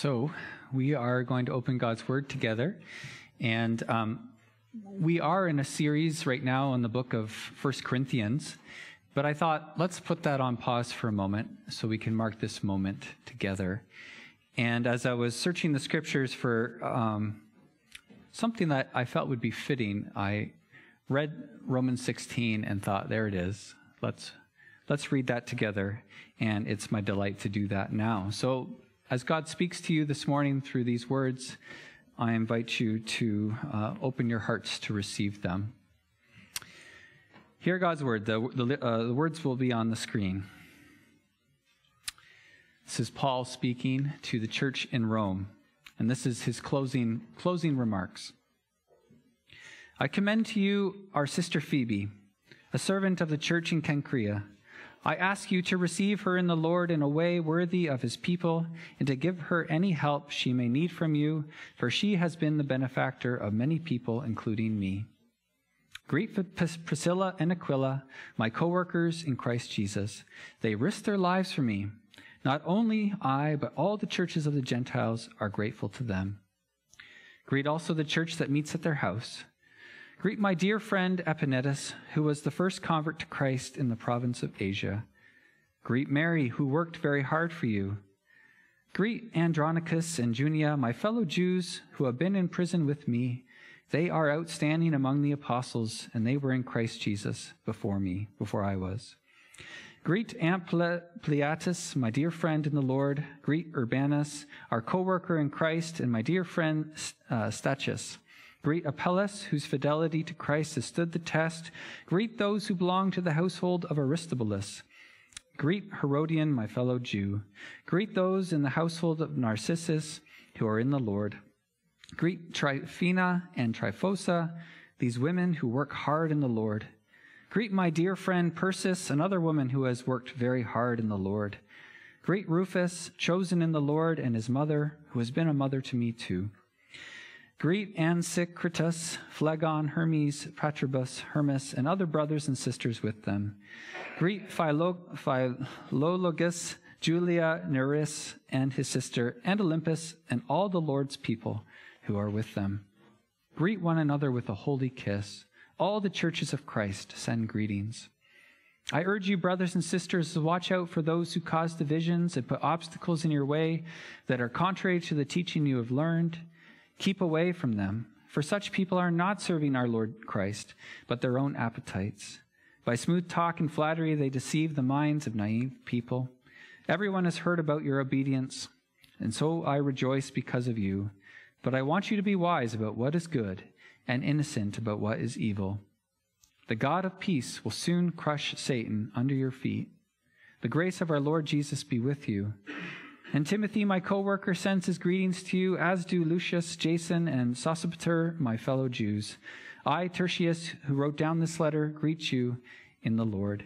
So, we are going to open God's Word together. And um, we are in a series right now on the book of First Corinthians. But I thought, let's put that on pause for a moment so we can mark this moment together. And as I was searching the scriptures for um, something that I felt would be fitting, I read Romans 16 and thought, there it is. Let's let's read that together. And it's my delight to do that now. So as God speaks to you this morning through these words, I invite you to uh, open your hearts to receive them. Hear God's word. The, the, uh, the words will be on the screen. This is Paul speaking to the church in Rome, and this is his closing, closing remarks. I commend to you our sister Phoebe, a servant of the church in Cenchrea I ask you to receive her in the Lord in a way worthy of his people, and to give her any help she may need from you, for she has been the benefactor of many people, including me. Greet Priscilla and Aquila, my co-workers in Christ Jesus. They risked their lives for me. Not only I, but all the churches of the Gentiles are grateful to them. Greet also the church that meets at their house. Greet my dear friend Epaenetus, who was the first convert to Christ in the province of Asia. Greet Mary, who worked very hard for you. Greet Andronicus and Junia, my fellow Jews who have been in prison with me. They are outstanding among the apostles, and they were in Christ Jesus before me, before I was. Greet Ampliatus, my dear friend in the Lord. Greet Urbanus, our co worker in Christ, and my dear friend uh, Stachys. Greet Apelles, whose fidelity to Christ has stood the test. Greet those who belong to the household of Aristobulus. Greet Herodion, my fellow Jew. Greet those in the household of Narcissus who are in the Lord. Greet Tryphena and Tryphosa, these women who work hard in the Lord. Greet my dear friend Persis, another woman who has worked very hard in the Lord. Greet Rufus, chosen in the Lord, and his mother, who has been a mother to me too. Greet Asyncritus, Phlegon, Hermes, Patrobas, Hermas, and other brothers and sisters with them. Greet Philo- Philologus, Julia, Nereus, and his sister, and Olympas, and all the Lord's people who are with them. Greet one another with a holy kiss. All the churches of Christ send greetings. I urge you, brothers and sisters, to watch out for those who cause divisions and put obstacles in your way that are contrary to the teaching you have learned Keep away from them, for such people are not serving our Lord Christ, but their own appetites. By smooth talk and flattery, they deceive the minds of naive people. Everyone has heard about your obedience, and so I rejoice because of you. But I want you to be wise about what is good and innocent about what is evil. The God of peace will soon crush Satan under your feet. The grace of our Lord Jesus be with you. And Timothy, my co-worker, sends his greetings to you, as do Lucius, Jason, and Sosipater, my fellow Jews. I, Tertius, who wrote down this letter, greet you in the Lord.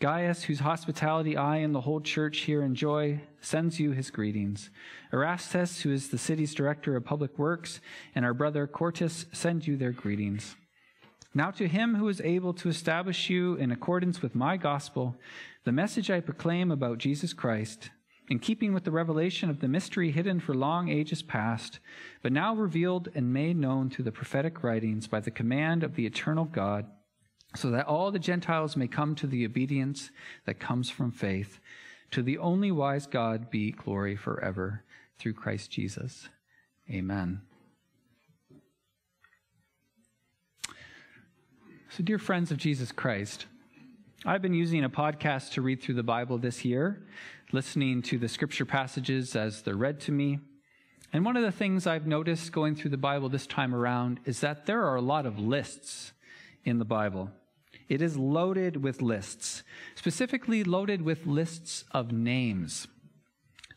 Gaius, whose hospitality I and the whole church here enjoy, sends you his greetings. Erastus, who is the city's director of public works, and our brother Quartus send you their greetings. Now to him who is able to establish you in accordance with my gospel, the message I proclaim about Jesus Christ, in keeping with the revelation of the mystery hidden for long ages past, but now revealed and made known through the prophetic writings by the command of the eternal God, so that all the Gentiles may come to the obedience that comes from faith. To the only wise God be glory forever through Christ Jesus. Amen. So, dear friends of Jesus Christ, I've been using a podcast to read through the Bible this year listening to the scripture passages as they're read to me. And one of the things I've noticed going through the Bible this time around is that there are a lot of lists in the Bible. It is loaded with lists, specifically loaded with lists of names.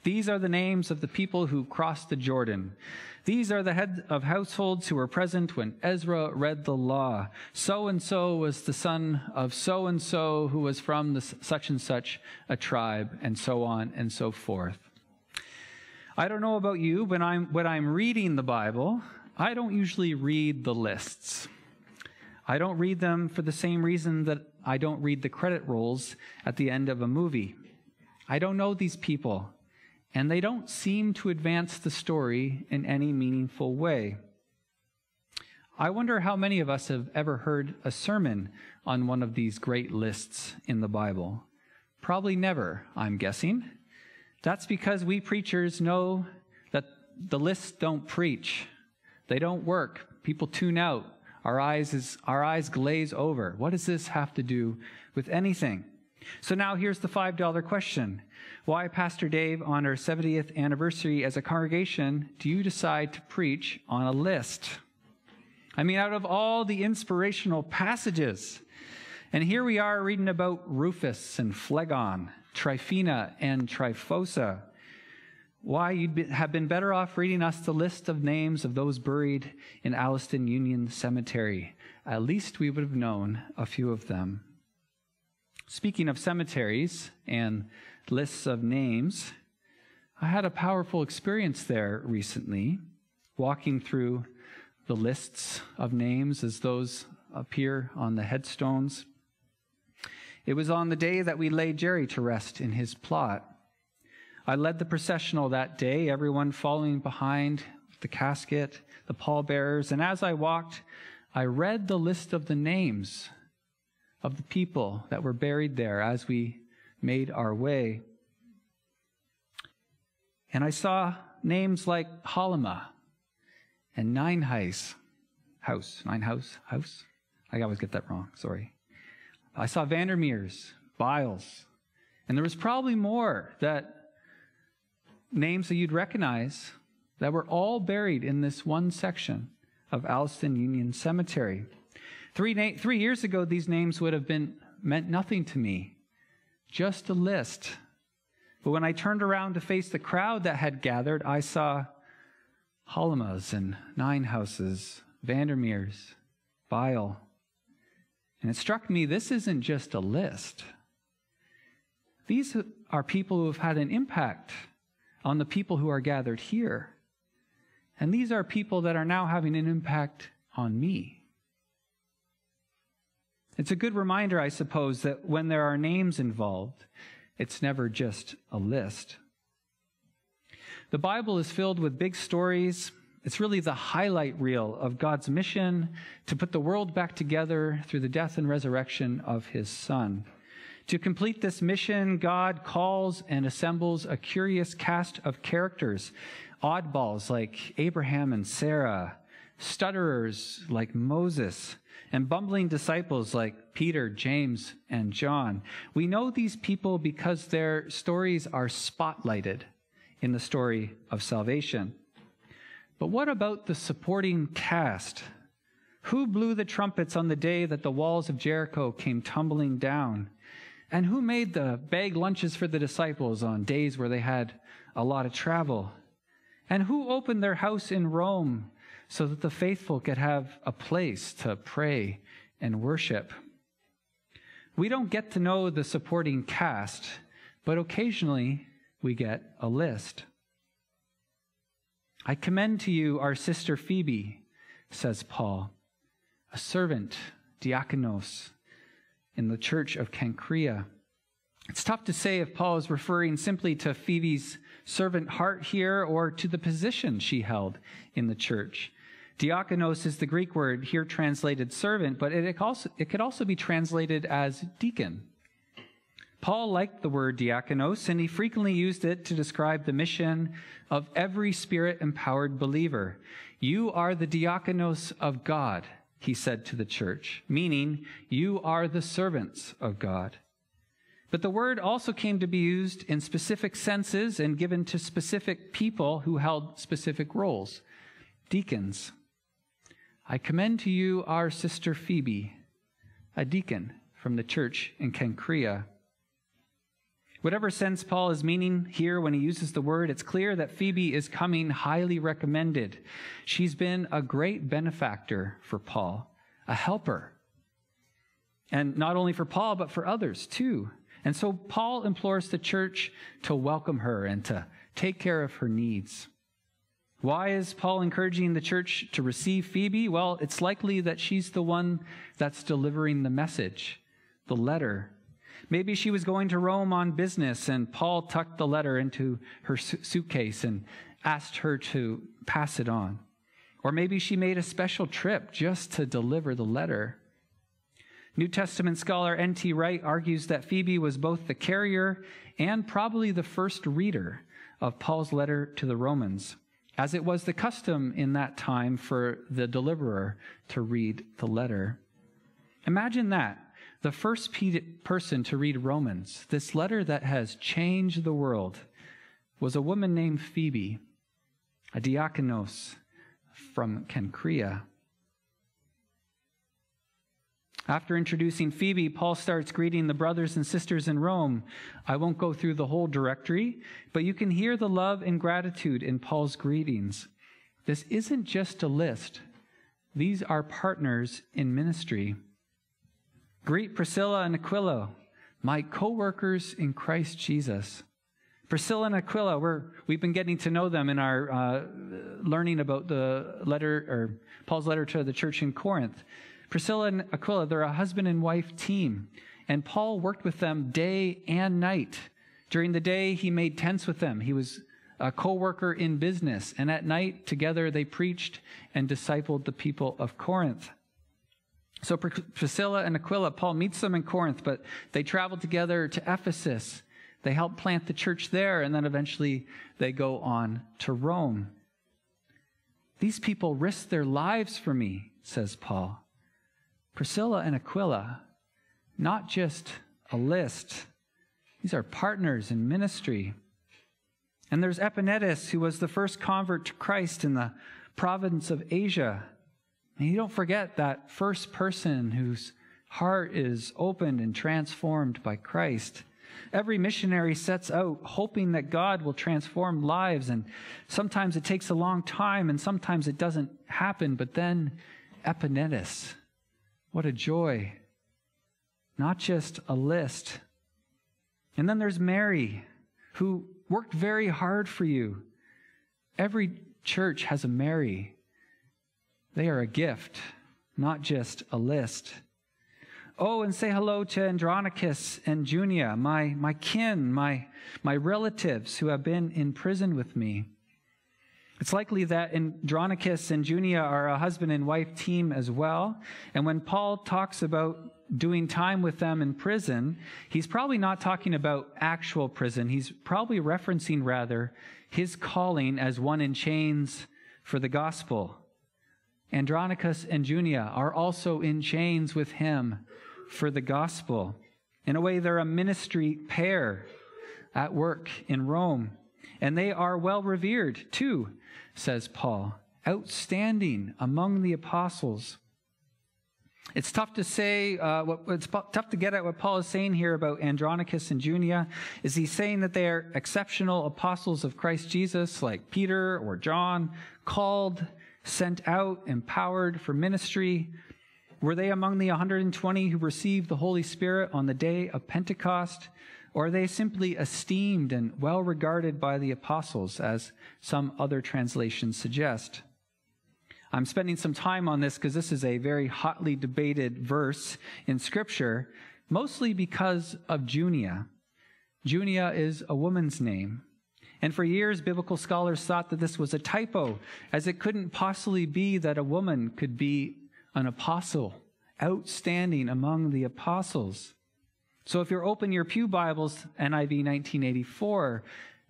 These are the names of the people who crossed the Jordan. These are the heads of households who were present when Ezra read the law. So and so was the son of so and so who was from the such and such a tribe, and so on and so forth. I don't know about you, but I'm, when I'm reading the Bible, I don't usually read the lists. I don't read them for the same reason that I don't read the credit rolls at the end of a movie. I don't know these people and they don't seem to advance the story in any meaningful way. I wonder how many of us have ever heard a sermon on one of these great lists in the Bible. Probably never, I'm guessing. That's because we preachers know that the lists don't preach. They don't work. People tune out. Our eyes, is, our eyes glaze over. What does this have to do with anything? So now here's the $5 question. Why, Pastor Dave, on our 70th anniversary as a congregation, do you decide to preach on a list? I mean, out of all the inspirational passages, and here we are reading about Rufus and Phlegon, Tryphena and Tryphosa. Why, you'd have been better off reading us the list of names of those buried in Alliston Union Cemetery. At least we would have known a few of them. Speaking of cemeteries and lists of names, I had a powerful experience there recently, walking through the lists of names as those appear on the headstones. It was on the day that we laid Jerry to rest in his plot. I led the processional that day, everyone following behind the casket, the pallbearers, and as I walked, I read the list of the names of the people that were buried there as we made our way. And I saw names like Halima and Nineheis House. Ninehouse House? I always get that wrong, sorry. I saw Vandermeers, Biles, and there was probably more that names that you'd recognize that were all buried in this one section of Alliston Union Cemetery. Three, na- three years ago, these names would have been meant nothing to me, just a list. But when I turned around to face the crowd that had gathered, I saw Halimas and Nine Houses, Vandermeers, Bile. And it struck me this isn't just a list. These are people who have had an impact on the people who are gathered here. And these are people that are now having an impact on me. It's a good reminder, I suppose, that when there are names involved, it's never just a list. The Bible is filled with big stories. It's really the highlight reel of God's mission to put the world back together through the death and resurrection of his Son. To complete this mission, God calls and assembles a curious cast of characters, oddballs like Abraham and Sarah, stutterers like Moses, and bumbling disciples like Peter, James, and John. We know these people because their stories are spotlighted in the story of salvation. But what about the supporting cast? Who blew the trumpets on the day that the walls of Jericho came tumbling down? And who made the bag lunches for the disciples on days where they had a lot of travel? And who opened their house in Rome so that the faithful could have a place to pray and worship. We don't get to know the supporting cast, but occasionally we get a list. I commend to you our sister Phoebe, says Paul, a servant, diakonos, in the church of Cenchrea. It's tough to say if Paul is referring simply to Phoebe's servant heart here or to the position she held in the church. Diakonos is the Greek word here translated servant, but it, also, it could also be translated as deacon. Paul liked the word diakonos, and he frequently used it to describe the mission of every spirit empowered believer. You are the diakonos of God, he said to the church, meaning you are the servants of God. But the word also came to be used in specific senses and given to specific people who held specific roles deacons. I commend to you our sister Phoebe, a deacon from the church in Cenchrea. Whatever sense Paul is meaning here when he uses the word, it's clear that Phoebe is coming highly recommended. She's been a great benefactor for Paul, a helper. And not only for Paul, but for others too. And so Paul implores the church to welcome her and to take care of her needs. Why is Paul encouraging the church to receive Phoebe? Well, it's likely that she's the one that's delivering the message, the letter. Maybe she was going to Rome on business and Paul tucked the letter into her suitcase and asked her to pass it on. Or maybe she made a special trip just to deliver the letter. New Testament scholar N.T. Wright argues that Phoebe was both the carrier and probably the first reader of Paul's letter to the Romans, as it was the custom in that time for the deliverer to read the letter. Imagine that. The first person to read Romans, this letter that has changed the world, was a woman named Phoebe, a diakonos from Cenchrea. After introducing Phoebe, Paul starts greeting the brothers and sisters in Rome. I won't go through the whole directory, but you can hear the love and gratitude in Paul's greetings. This isn't just a list, these are partners in ministry. Greet Priscilla and Aquila, my co workers in Christ Jesus. Priscilla and Aquila, we're, we've been getting to know them in our uh, learning about the letter, or Paul's letter to the church in Corinth. Priscilla and Aquila, they're a husband and wife team. And Paul worked with them day and night. During the day, he made tents with them. He was a co worker in business. And at night, together, they preached and discipled the people of Corinth. So Priscilla and Aquila, Paul meets them in Corinth, but they travel together to Ephesus. They help plant the church there, and then eventually they go on to Rome. These people risked their lives for me, says Paul. Priscilla and Aquila, not just a list, these are partners in ministry. And there's Epaenetus, who was the first convert to Christ in the province of Asia. And you don't forget that first person whose heart is opened and transformed by Christ. Every missionary sets out hoping that God will transform lives, and sometimes it takes a long time, and sometimes it doesn't happen. But then Epaenetus, what a joy. Not just a list. And then there's Mary, who worked very hard for you. Every church has a Mary. They are a gift, not just a list. Oh, and say hello to Andronicus and Junia, my, my kin, my, my relatives who have been in prison with me. It's likely that Andronicus and Junia are a husband and wife team as well. And when Paul talks about doing time with them in prison, he's probably not talking about actual prison. He's probably referencing rather his calling as one in chains for the gospel. Andronicus and Junia are also in chains with him for the gospel. In a way, they're a ministry pair at work in Rome. And they are well revered too says Paul, outstanding among the apostles. It's tough to say, uh, what, it's tough to get at what Paul is saying here about Andronicus and Junia. Is he saying that they are exceptional apostles of Christ Jesus, like Peter or John, called, sent out, empowered for ministry? Were they among the 120 who received the Holy Spirit on the day of Pentecost? Or are they simply esteemed and well regarded by the apostles, as some other translations suggest? I'm spending some time on this because this is a very hotly debated verse in Scripture, mostly because of Junia. Junia is a woman's name. And for years, biblical scholars thought that this was a typo, as it couldn't possibly be that a woman could be an apostle, outstanding among the apostles. So if you're open your Pew Bibles, NIV 1984,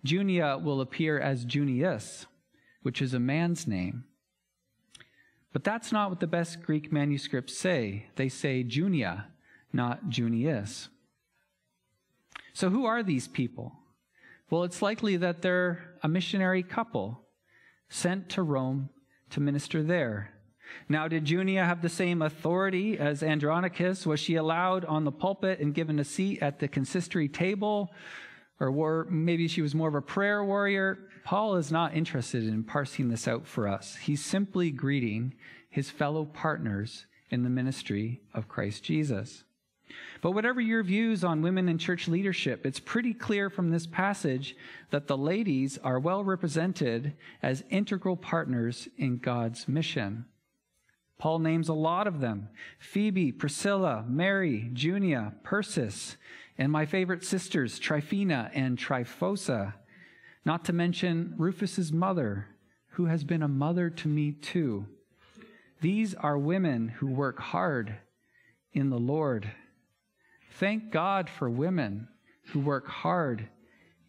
Junia will appear as Junius, which is a man's name. But that's not what the best Greek manuscripts say. They say Junia, not Junius. So who are these people? Well, it's likely that they're a missionary couple sent to Rome to minister there. Now, did Junia have the same authority as Andronicus? Was she allowed on the pulpit and given a seat at the consistory table? Or were, maybe she was more of a prayer warrior? Paul is not interested in parsing this out for us. He's simply greeting his fellow partners in the ministry of Christ Jesus. But whatever your views on women in church leadership, it's pretty clear from this passage that the ladies are well represented as integral partners in God's mission. Paul names a lot of them Phoebe, Priscilla, Mary, Junia, Persis, and my favorite sisters, Tryphena and Tryphosa, not to mention Rufus's mother, who has been a mother to me too. These are women who work hard in the Lord. Thank God for women who work hard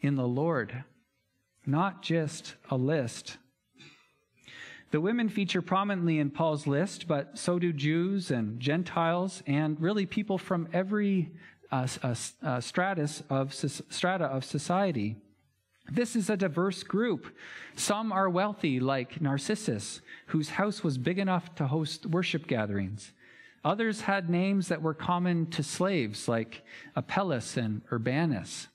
in the Lord, not just a list. The women feature prominently in Paul's list, but so do Jews and Gentiles, and really people from every uh, uh, uh, stratus of strata of society. This is a diverse group. Some are wealthy, like Narcissus, whose house was big enough to host worship gatherings. Others had names that were common to slaves, like Apelles and Urbanus.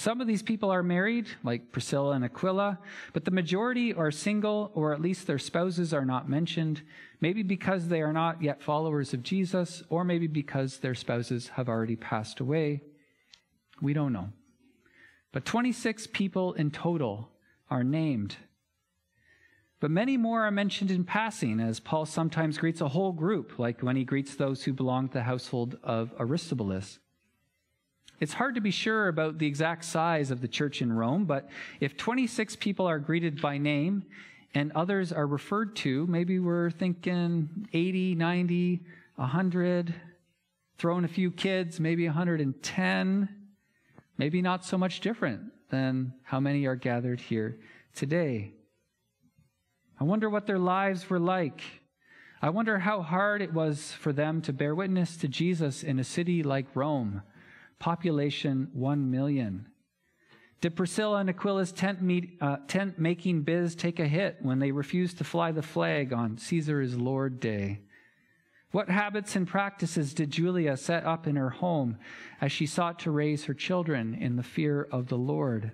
Some of these people are married, like Priscilla and Aquila, but the majority are single, or at least their spouses are not mentioned, maybe because they are not yet followers of Jesus, or maybe because their spouses have already passed away. We don't know. But 26 people in total are named. But many more are mentioned in passing, as Paul sometimes greets a whole group, like when he greets those who belong to the household of Aristobulus. It's hard to be sure about the exact size of the church in Rome, but if 26 people are greeted by name and others are referred to, maybe we're thinking 80, 90, 100, throwing a few kids, maybe 110, maybe not so much different than how many are gathered here today. I wonder what their lives were like. I wonder how hard it was for them to bear witness to Jesus in a city like Rome population 1 million. Did Priscilla and Aquila's tent, meet, uh, tent making biz take a hit when they refused to fly the flag on Caesar is Lord Day? What habits and practices did Julia set up in her home as she sought to raise her children in the fear of the Lord?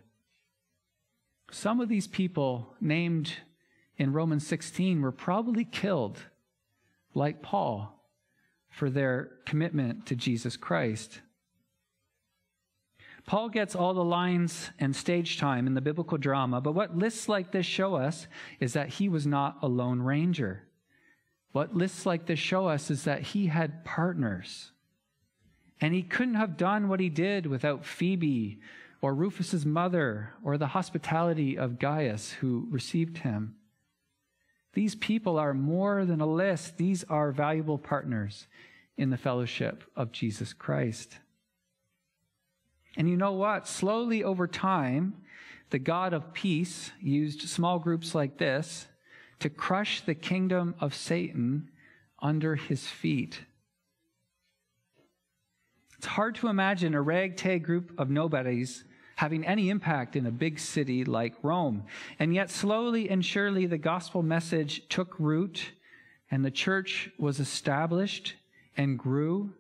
Some of these people named in Romans 16 were probably killed, like Paul, for their commitment to Jesus Christ. Paul gets all the lines and stage time in the biblical drama, but what lists like this show us is that he was not a lone ranger. What lists like this show us is that he had partners. And he couldn't have done what he did without Phoebe or Rufus's mother or the hospitality of Gaius who received him. These people are more than a list, these are valuable partners in the fellowship of Jesus Christ. And you know what? Slowly over time, the God of peace used small groups like this to crush the kingdom of Satan under his feet. It's hard to imagine a ragtag group of nobodies having any impact in a big city like Rome. And yet, slowly and surely, the gospel message took root and the church was established and grew.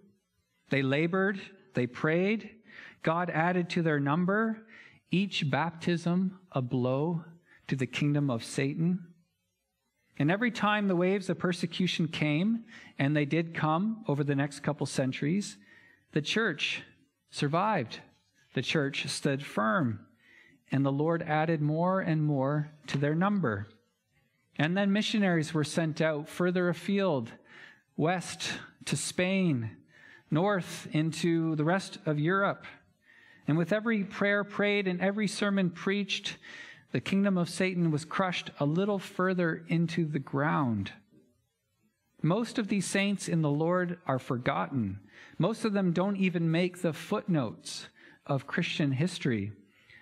They labored, they prayed, God added to their number each baptism a blow to the kingdom of Satan. And every time the waves of persecution came, and they did come over the next couple centuries, the church survived. The church stood firm, and the Lord added more and more to their number. And then missionaries were sent out further afield, west to Spain, north into the rest of Europe. And with every prayer prayed and every sermon preached, the kingdom of Satan was crushed a little further into the ground. Most of these saints in the Lord are forgotten. Most of them don't even make the footnotes of Christian history.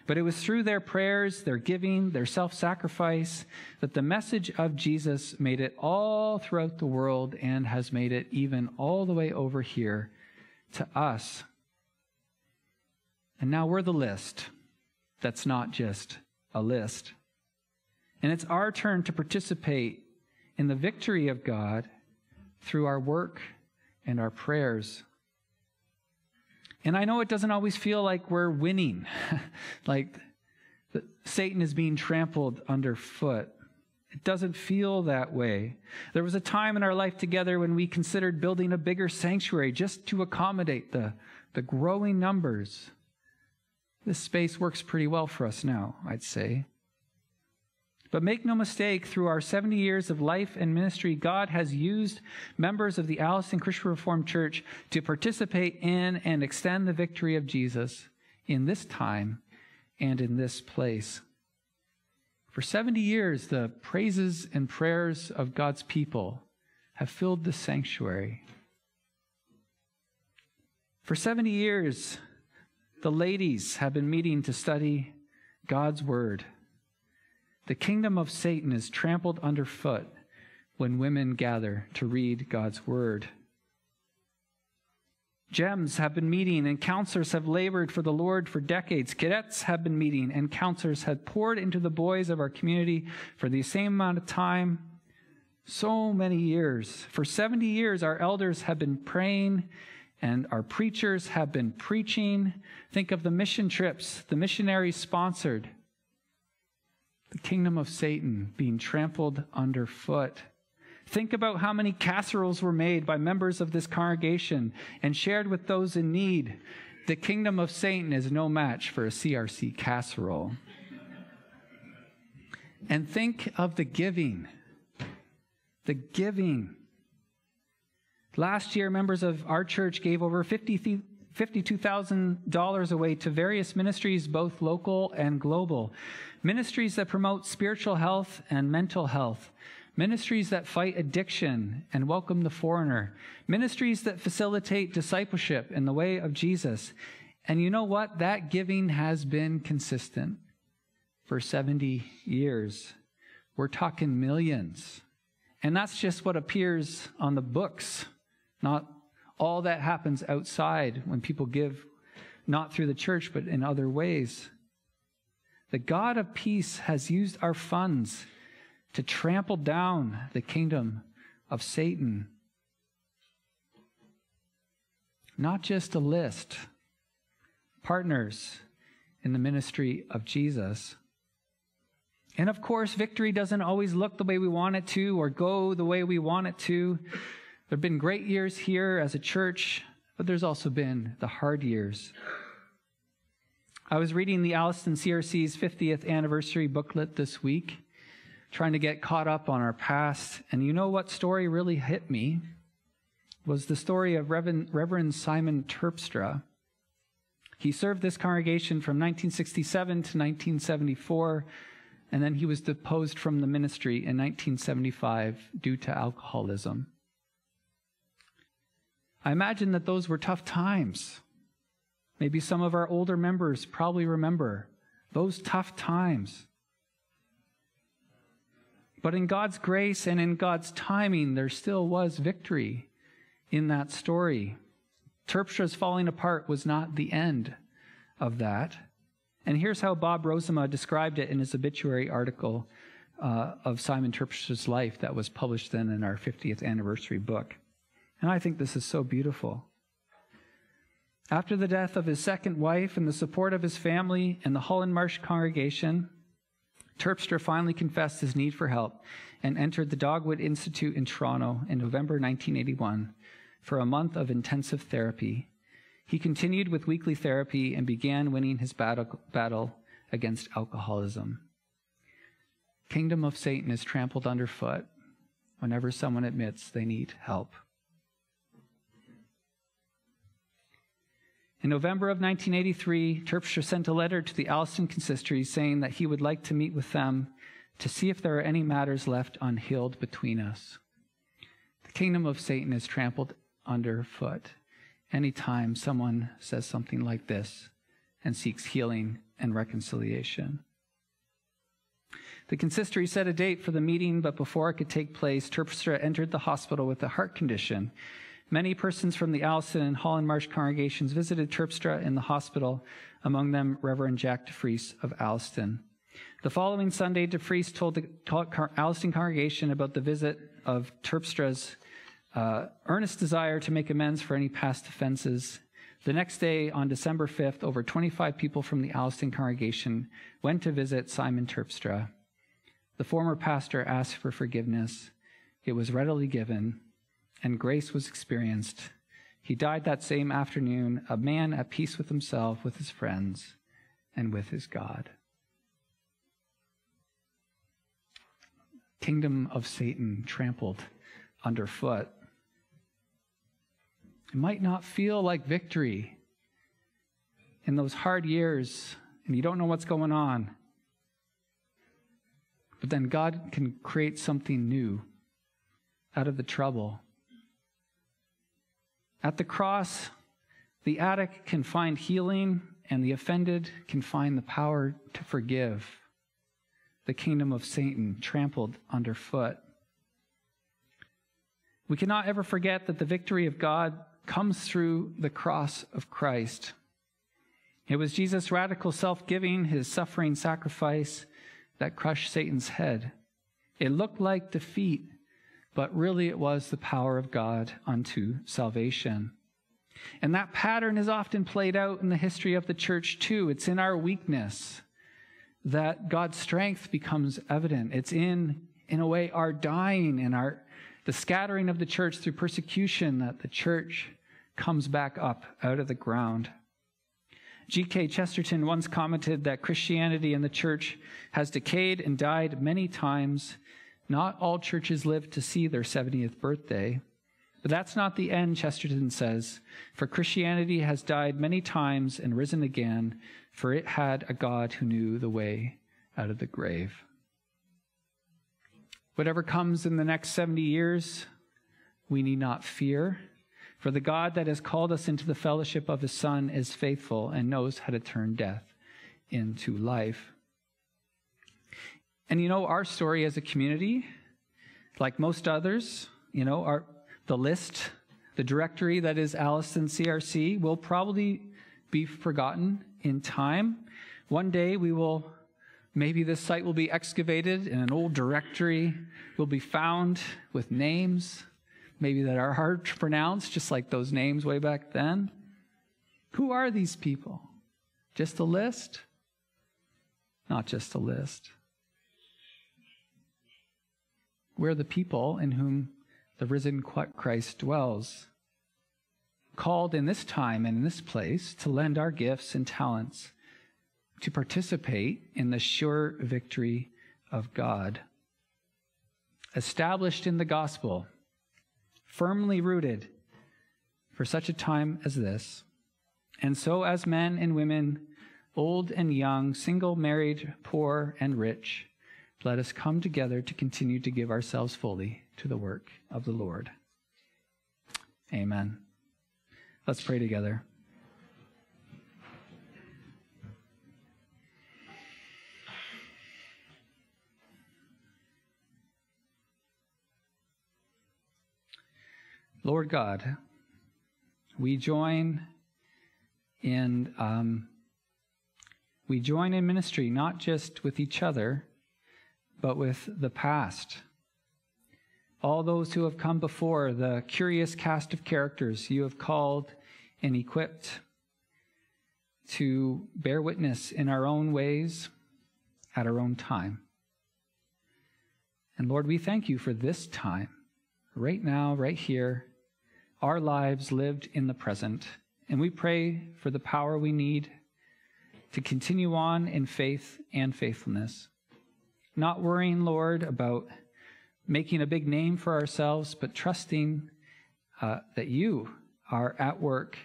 But it was through their prayers, their giving, their self sacrifice that the message of Jesus made it all throughout the world and has made it even all the way over here to us. And now we're the list that's not just a list. And it's our turn to participate in the victory of God through our work and our prayers. And I know it doesn't always feel like we're winning, like Satan is being trampled underfoot. It doesn't feel that way. There was a time in our life together when we considered building a bigger sanctuary just to accommodate the, the growing numbers this space works pretty well for us now, I'd say. But make no mistake, through our 70 years of life and ministry, God has used members of the Alliston Christian Reformed Church to participate in and extend the victory of Jesus in this time and in this place. For 70 years, the praises and prayers of God's people have filled the sanctuary. For 70 years, the ladies have been meeting to study God's Word. The kingdom of Satan is trampled underfoot when women gather to read God's word. Gems have been meeting and counselors have labored for the Lord for decades. Cadets have been meeting and counselors have poured into the boys of our community for the same amount of time. So many years. For 70 years, our elders have been praying and our preachers have been preaching. Think of the mission trips the missionaries sponsored the kingdom of Satan being trampled underfoot. Think about how many casseroles were made by members of this congregation and shared with those in need. The kingdom of Satan is no match for a CRC casserole. And think of the giving. The giving. Last year, members of our church gave over $52,000 away to various ministries, both local and global. Ministries that promote spiritual health and mental health. Ministries that fight addiction and welcome the foreigner. Ministries that facilitate discipleship in the way of Jesus. And you know what? That giving has been consistent for 70 years. We're talking millions. And that's just what appears on the books, not all that happens outside when people give, not through the church, but in other ways. The God of peace has used our funds to trample down the kingdom of Satan. Not just a list, partners in the ministry of Jesus. And of course, victory doesn't always look the way we want it to or go the way we want it to. There have been great years here as a church, but there's also been the hard years. I was reading the Alliston CRC's 50th anniversary booklet this week, trying to get caught up on our past. And you know what story really hit me? Was the story of Reverend, Reverend Simon Terpstra. He served this congregation from 1967 to 1974, and then he was deposed from the ministry in 1975 due to alcoholism. I imagine that those were tough times. Maybe some of our older members probably remember those tough times. But in God's grace and in God's timing, there still was victory in that story. Terpstra's falling apart was not the end of that. And here's how Bob Rozema described it in his obituary article uh, of Simon Terpstra's life that was published then in our 50th anniversary book. And I think this is so beautiful. After the death of his second wife and the support of his family and the Holland Marsh congregation, Terpstra finally confessed his need for help and entered the Donwood Institute in Toronto in November 1981 for a month of intensive therapy. He continued with weekly therapy and began winning his battle, battle against alcoholism. Kingdom of Satan is trampled underfoot whenever someone admits they need help. In November of 1983, Terpstra sent a letter to the Alliston consistory saying that he would like to meet with them to see if there are any matters left unhealed between us. The kingdom of Satan is trampled underfoot anytime someone says something like this and seeks healing and reconciliation. The consistory set a date for the meeting, but before it could take place, Terpstra entered the hospital with a heart condition Many persons from the Alliston and Holland Marsh congregations visited Terpstra in the hospital, among them Reverend Jack DeFries of Alliston. The following Sunday, DeFries told the Alliston congregation about the visit of Terpstra's uh, earnest desire to make amends for any past offenses. The next day, on December 5th, over 25 people from the Alliston congregation went to visit Simon Terpstra. The former pastor asked for forgiveness. It was readily given, and grace was experienced. He died that same afternoon, a man at peace with himself, with his friends, and with his God. kingdom of Satan trampled underfoot. It might not feel like victory in those hard years and you don't know what's going on. But then God can create something new out of the trouble. At the cross, the addict can find healing, and the offended can find the power to forgive. The kingdom of Satan trampled underfoot. We cannot ever forget that the victory of God comes through the cross of Christ. It was Jesus' radical self giving, his suffering sacrifice, that crushed Satan's head. It looked like defeat, but really it was the power of God unto salvation. And that pattern is often played out in the history of the church too. It's in our weakness that God's strength becomes evident. It's in, in a way, our dying and our the scattering of the church through persecution that the church comes back up out of the ground. G.K. Chesterton once commented that Christianity in the church has decayed and died many times. Not all churches live to see their 70th birthday. But that's not the end, Chesterton says, for Christianity has died many times and risen again, for it had a God who knew the way out of the grave. Whatever comes in the next 70 years, we need not fear for the God that has called us into the fellowship of his Son is faithful and knows how to turn death into life. And you know, our story as a community, like most others, you know, our, the list, the directory that is Alliston CRC will probably be forgotten in time. One day we will, maybe this site will be excavated and an old directory will be found with names maybe that are hard to pronounce, just like those names way back then. Who are these people? Just a list? Not just a list. We're the people in whom the risen Christ dwells, called in this time and in this place to lend our gifts and talents to participate in the sure victory of God. Established in the gospel, firmly rooted for such a time as this. And so, as men and women, old and young, single, married, poor, and rich, let us come together to continue to give ourselves fully to the work of the Lord. Amen. Let's pray together. Lord God, we join in um, we join in ministry not just with each other, but with the past. All those who have come before, the curious cast of characters you have called and equipped to bear witness in our own ways at our own time. And Lord, we thank you for this time, right now, right here our lives lived in the present. And we pray for the power we need to continue on in faith and faithfulness. Not worrying, Lord, about making a big name for ourselves, but trusting uh, that you are at work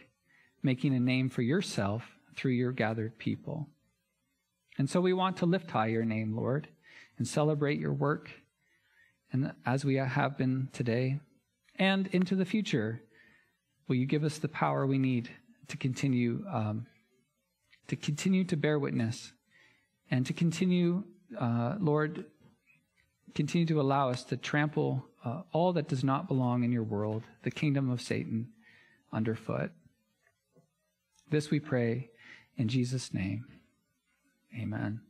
making a name for yourself through your gathered people. And so we want to lift high your name, Lord, and celebrate your work, and as we have been today and into the future Will you give us the power we need to continue um, to continue to bear witness and to continue, uh, Lord, continue to allow us to trample uh, all that does not belong in your world, the kingdom of Satan, underfoot. This we pray in Jesus' name. Amen.